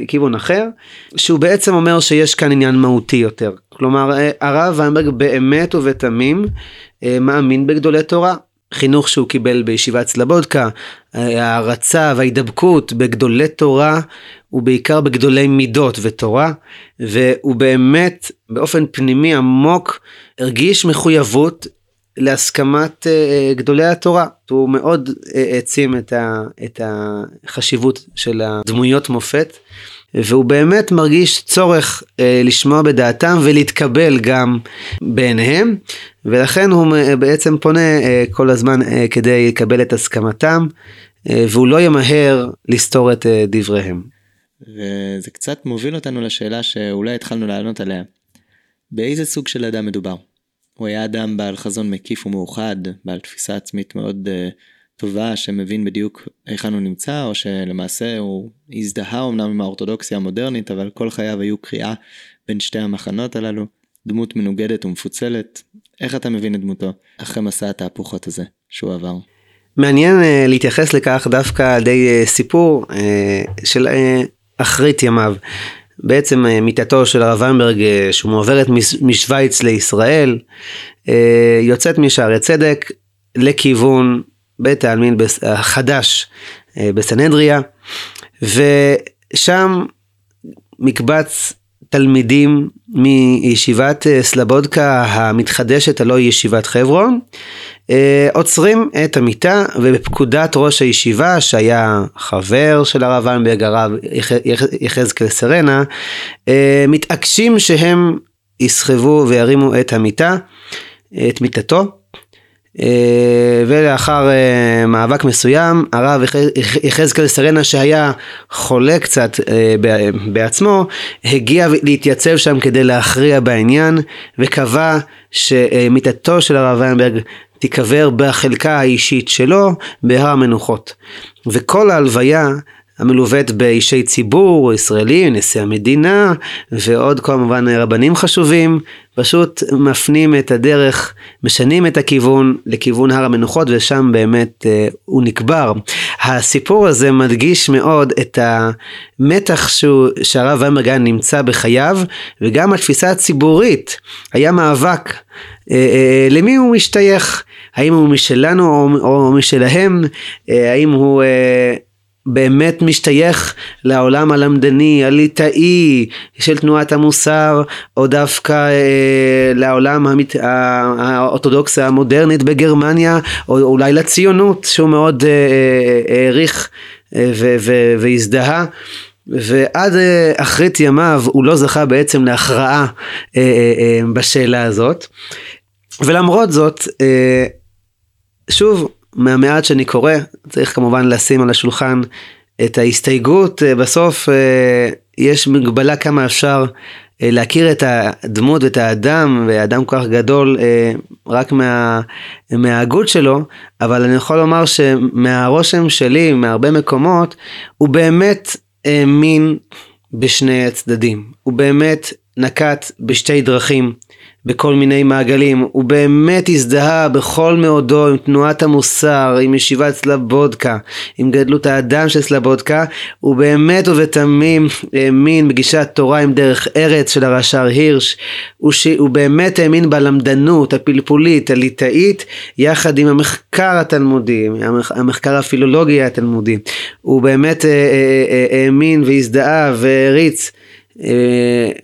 כיוון אחר, שהוא בעצם אומר שיש כאן עניין מהותי יותר. כלומר, אה, הרב ויינברג באמת ובתמים אה, מאמין בגדולי תורה. חינוך שהוא קיבל בישיבת סלבודקה, אה, ההערצה וההידבקות בגדולי תורה ובעיקר בגדולי מידות ותורה, והוא באמת באופן פנימי עמוק הרגיש מחויבות להסכמת גדולי התורה. הוא מאוד העצים את החשיבות של הדמויות מופת. והוא באמת מרגיש צורך אה, לשמוע בדעתם ולהתקבל גם בעיניהם, ולכן הוא בעצם פונה אה, כל הזמן אה, כדי לקבל את הסכמתם, אה, והוא לא ימהר לסתור את אה, דבריהם. וזה קצת מוביל אותנו לשאלה שאולי התחלנו לענות עליה. באיזה סוג של אדם מדובר? הוא היה אדם בעל חזון מקיף ומאוחד, בעל תפיסה עצמית מאוד uh, טובה, שמבין בדיוק היכן הוא נמצא, או שלמעשה הוא הזדהה אמנם עם האורתודוקסיה המודרנית, אבל כל חייו היו קריאה בין שתי המחנות הללו, דמות מנוגדת ומפוצלת. איך אתה מבין את דמותו אחרי מסע התהפוכות הזה שהוא עבר? מעניין uh, להתייחס לכך דווקא על ידי uh, סיפור uh, של uh, אחרית ימיו. בעצם אה, מיטתו של הרב ויינברג אה, שמועברת משוויץ לישראל אה, יוצאת משערי צדק לכיוון בית העלמין החדש בסנהדריה ושם מקבץ תלמידים מישיבת סלבודקה המתחדשת הלא ישיבת חברון עוצרים את המיטה ובפקודת ראש הישיבה שהיה חבר של הרב ויינברג הרב יחזקאל סרנה אה, מתעקשים שהם יסחבו וירימו את המיטה את מיטתו. אה, ולאחר מאבק מסוים הרב יחזקאל סרנה שהיה חולה קצת בעצמו הגיע להתייצב שם כדי להכריע בעניין וקבע שמיטתו של הרב ויינברג תיקבר בחלקה האישית שלו בהר המנוחות. וכל ההלוויה המלווית באישי ציבור ישראלים, נשיא המדינה ועוד כמובן רבנים חשובים, פשוט מפנים את הדרך, משנים את הכיוון לכיוון הר המנוחות ושם באמת אה, הוא נקבר. הסיפור הזה מדגיש מאוד את המתח שהוא, שהרב ויינברגן נמצא בחייו וגם התפיסה הציבורית, היה מאבק אה, אה, למי הוא משתייך, האם הוא משלנו או, או משלהם, אה, האם הוא אה, באמת משתייך לעולם הלמדני, הליטאי של תנועת המוסר, או דווקא אה, לעולם המת... האורתודוקסיה המודרנית בגרמניה, או אולי לציונות שהוא מאוד אה, אה, העריך אה, אה, והזדהה. ועד אה, אחרית ימיו הוא לא זכה בעצם להכרעה אה, אה, בשאלה הזאת. ולמרות זאת, שוב, מהמעט שאני קורא, צריך כמובן לשים על השולחן את ההסתייגות, אה, בסוף אה, יש מגבלה כמה אפשר אה, להכיר את הדמות ואת האדם, ואדם כל כך גדול רק מה, מההגות שלו, אבל אני יכול לומר שמהרושם שלי, מהרבה מקומות, הוא באמת האמין בשני הצדדים. הוא באמת נקט בשתי דרכים. בכל מיני מעגלים, הוא באמת הזדהה בכל מאודו עם תנועת המוסר, עם ישיבת סלבודקה, עם גדלות האדם של סלבודקה, הוא באמת ובתמים האמין בגישת תורה עם דרך ארץ של הרש"ר הירש, הוא, ש... הוא באמת האמין בלמדנות הפלפולית, הליטאית, יחד עם המחקר התלמודי, המחקר הפילולוגי התלמודי, הוא באמת אה, אה, אה, האמין והזדהה והריץ אה,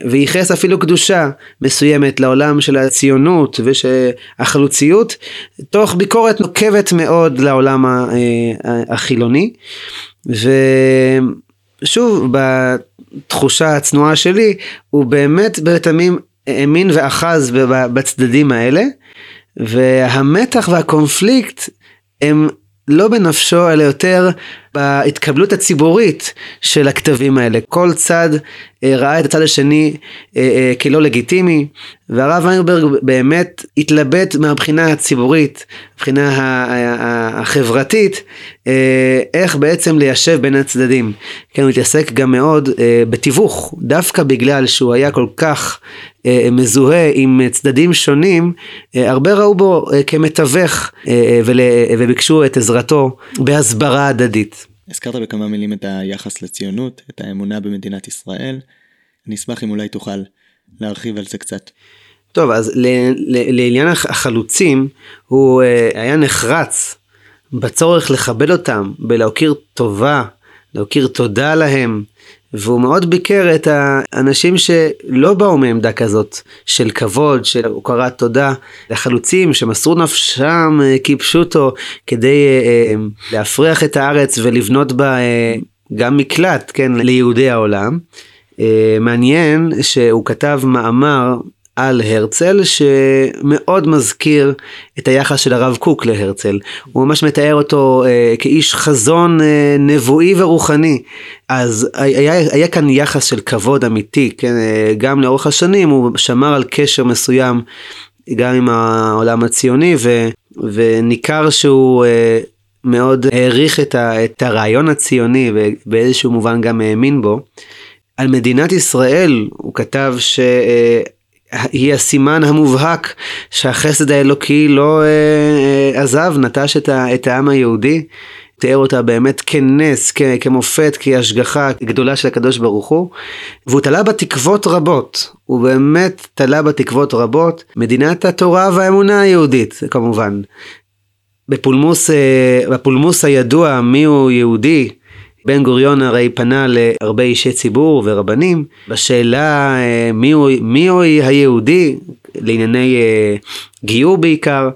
וייחס אפילו קדושה מסוימת לעולם של הציונות והחלוציות, תוך ביקורת נוקבת מאוד לעולם אה, החילוני. ושוב, בתחושה הצנועה שלי, הוא באמת בתמים האמין ואחז בצדדים האלה, והמתח והקונפליקט הם לא בנפשו אלא יותר בהתקבלות הציבורית של הכתבים האלה. כל צד אה, ראה את הצד השני אה, אה, כלא לגיטימי, והרב ויינברג באמת התלבט מהבחינה הציבורית, מבחינה החברתית, איך בעצם ליישב בין הצדדים. כן, הוא התעסק גם מאוד בתיווך, דווקא בגלל שהוא היה כל כך מזוהה עם צדדים שונים, הרבה ראו בו כמתווך וביקשו את עזרתו בהסברה הדדית. הזכרת בכמה מילים את היחס לציונות, את האמונה במדינת ישראל. אני אשמח אם אולי תוכל להרחיב על זה קצת. טוב, אז לעניין החלוצים, הוא אה, היה נחרץ בצורך לכבד אותם, בלהכיר טובה, להכיר תודה להם, והוא מאוד ביקר את האנשים שלא באו מעמדה כזאת של כבוד, של הוקרת תודה, לחלוצים שמסרו נפשם אה, כפשוטו כדי אה, אה, להפריח את הארץ ולבנות בה גם מקלט, כן, ליהודי העולם. מעניין שהוא כתב מאמר על הרצל שמאוד מזכיר את היחס של הרב קוק להרצל. הוא ממש מתאר אותו אה, כאיש חזון אה, נבואי ורוחני. אז היה, היה כאן יחס של כבוד אמיתי, כן? אה, גם לאורך השנים הוא שמר על קשר מסוים גם עם העולם הציוני ו, וניכר שהוא אה, מאוד העריך את, ה, את הרעיון הציוני ובאיזשהו מובן גם האמין בו. על מדינת ישראל הוא כתב ש... אה, היא הסימן המובהק שהחסד האלוקי לא אה, אה, עזב, נטש את, ה, את העם היהודי, תיאר אותה באמת כנס, כ, כמופת, כהשגחה גדולה של הקדוש ברוך הוא, והוא תלה בה תקוות רבות, הוא באמת תלה בה תקוות רבות, מדינת התורה והאמונה היהודית כמובן. בפולמוס, אה, בפולמוס הידוע מיהו יהודי, בן גוריון הרי פנה להרבה אישי ציבור ורבנים בשאלה אה, מי הוא היהודי לענייני אה, גיור בעיקר.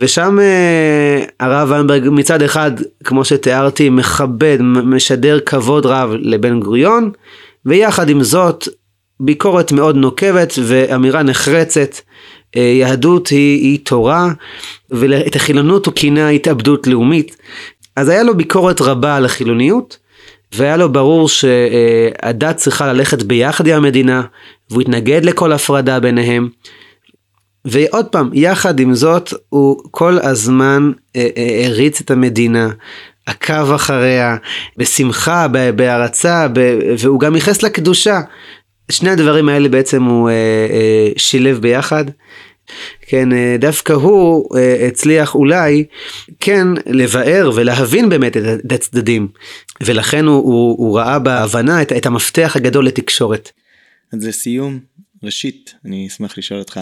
ושם אה, הרב ויינברג מצד אחד, כמו שתיארתי, מכבד, משדר כבוד רב לבן גוריון, ויחד עם זאת ביקורת מאוד נוקבת ואמירה נחרצת. יהדות היא, היא תורה, ואת החילונות הוא כינה התאבדות לאומית. אז היה לו ביקורת רבה על החילוניות, והיה לו ברור שהדת צריכה ללכת ביחד עם המדינה, והוא התנגד לכל הפרדה ביניהם. ועוד פעם, יחד עם זאת, הוא כל הזמן אה, אה, הריץ את המדינה, עקב אחריה, בשמחה, בהערצה, והוא גם ייחס לקדושה. שני הדברים האלה בעצם הוא אה, שילב ביחד. כן, אה, דווקא הוא אה, הצליח אולי כן לבאר ולהבין באמת את הצדדים, ולכן הוא, הוא, הוא ראה בהבנה את, את המפתח הגדול לתקשורת. אז לסיום, ראשית, אני אשמח לשאול אותך,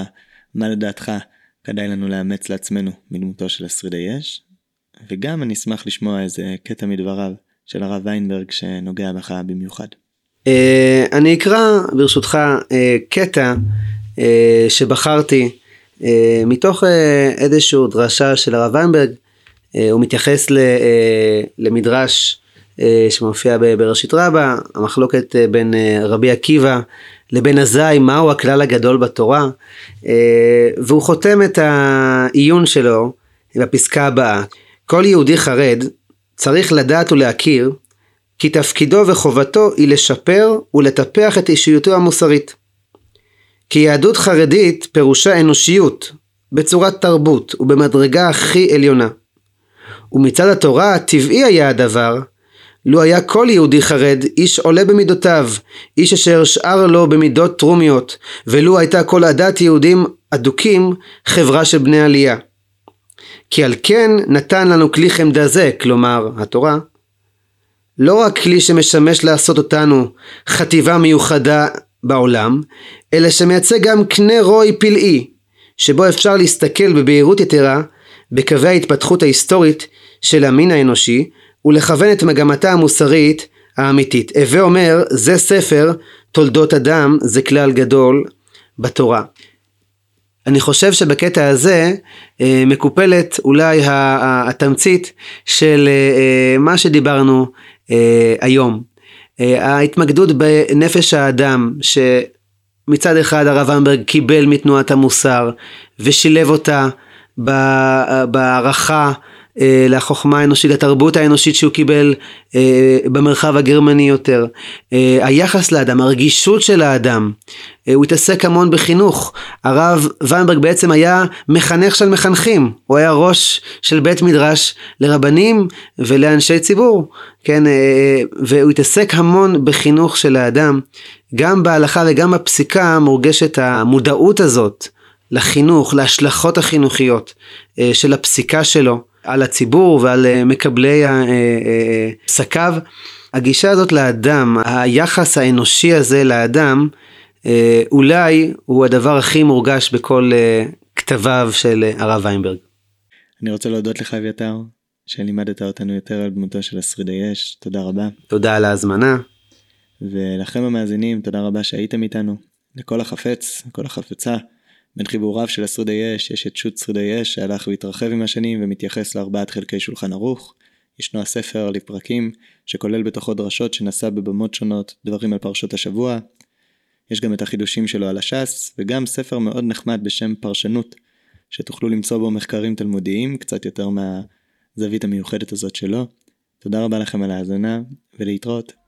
מה לדעתך כדאי לנו לאמץ לעצמנו מדמותו של השרידי אש? וגם אני אשמח לשמוע איזה קטע מדבריו של הרב ויינברג שנוגע בך במיוחד. אה, אני אקרא ברשותך קטע שבחרתי מתוך אה, איזושהי דרשה של הרב ויינברג, אה, הוא מתייחס למדרש שמופיע בראשית רבה, המחלוקת בין רבי עקיבא לבין אזי, מהו הכלל הגדול בתורה, והוא חותם את העיון שלו בפסקה הבאה: כל יהודי חרד צריך לדעת ולהכיר כי תפקידו וחובתו היא לשפר ולטפח את אישיותו המוסרית. כי יהדות חרדית פירושה אנושיות, בצורת תרבות ובמדרגה הכי עליונה. ומצד התורה טבעי היה הדבר, לו היה כל יהודי חרד איש עולה במידותיו, איש אשר שאר לו במידות טרומיות, ולו הייתה כל עדת יהודים אדוקים חברה של בני עלייה. כי על כן נתן לנו כלי חמדה זה, כלומר התורה, לא רק כלי שמשמש לעשות אותנו חטיבה מיוחדה בעולם, אלא שמייצג גם קנה רוי פלאי, שבו אפשר להסתכל בבהירות יתרה בקווי ההתפתחות ההיסטורית של המין האנושי, ולכוון את מגמתה המוסרית האמיתית. הווה אומר, זה ספר תולדות אדם, זה כלל גדול בתורה. אני חושב שבקטע הזה אה, מקופלת אולי התמצית של אה, אה, מה שדיברנו היום. ההתמקדות בנפש האדם, שמצד אחד הרב אמברג קיבל מתנועת המוסר ושילב אותה בהערכה אה, לחוכמה האנושית, לתרבות האנושית שהוא קיבל אה, במרחב הגרמני יותר. אה, היחס לאדם, הרגישות של האדם, הוא התעסק המון בחינוך. הרב ויינברג בעצם היה מחנך של מחנכים, הוא היה ראש של בית מדרש לרבנים ולאנשי ציבור, כן, והוא התעסק המון בחינוך של האדם. גם בהלכה וגם בפסיקה מורגשת המודעות הזאת לחינוך, להשלכות החינוכיות של הפסיקה שלו. על הציבור ועל אה, מקבלי אה, אה, פסקיו. הגישה הזאת לאדם, היחס האנושי הזה לאדם, אולי הוא הדבר הכי מורגש בכל כתביו של הרב ויינברג. אני רוצה להודות לך אביתר, שלימדת אותנו יותר על דמותו של השרידי אש, תודה רבה. תודה על ההזמנה. ולכם המאזינים, תודה רבה שהייתם איתנו. לכל החפץ, לכל החפצה. בין חיבוריו של השרידי אש יש את שו"ת שרידי אש שהלך והתרחב עם השנים ומתייחס לארבעת חלקי שולחן ערוך. ישנו הספר לפרקים, שכולל בתוכו דרשות שנשא בבמות שונות, דברים על פרשות השבוע. יש גם את החידושים שלו על הש"ס, וגם ספר מאוד נחמד בשם פרשנות, שתוכלו למצוא בו מחקרים תלמודיים, קצת יותר מהזווית המיוחדת הזאת שלו. תודה רבה לכם על ההאזנה, ולהתראות.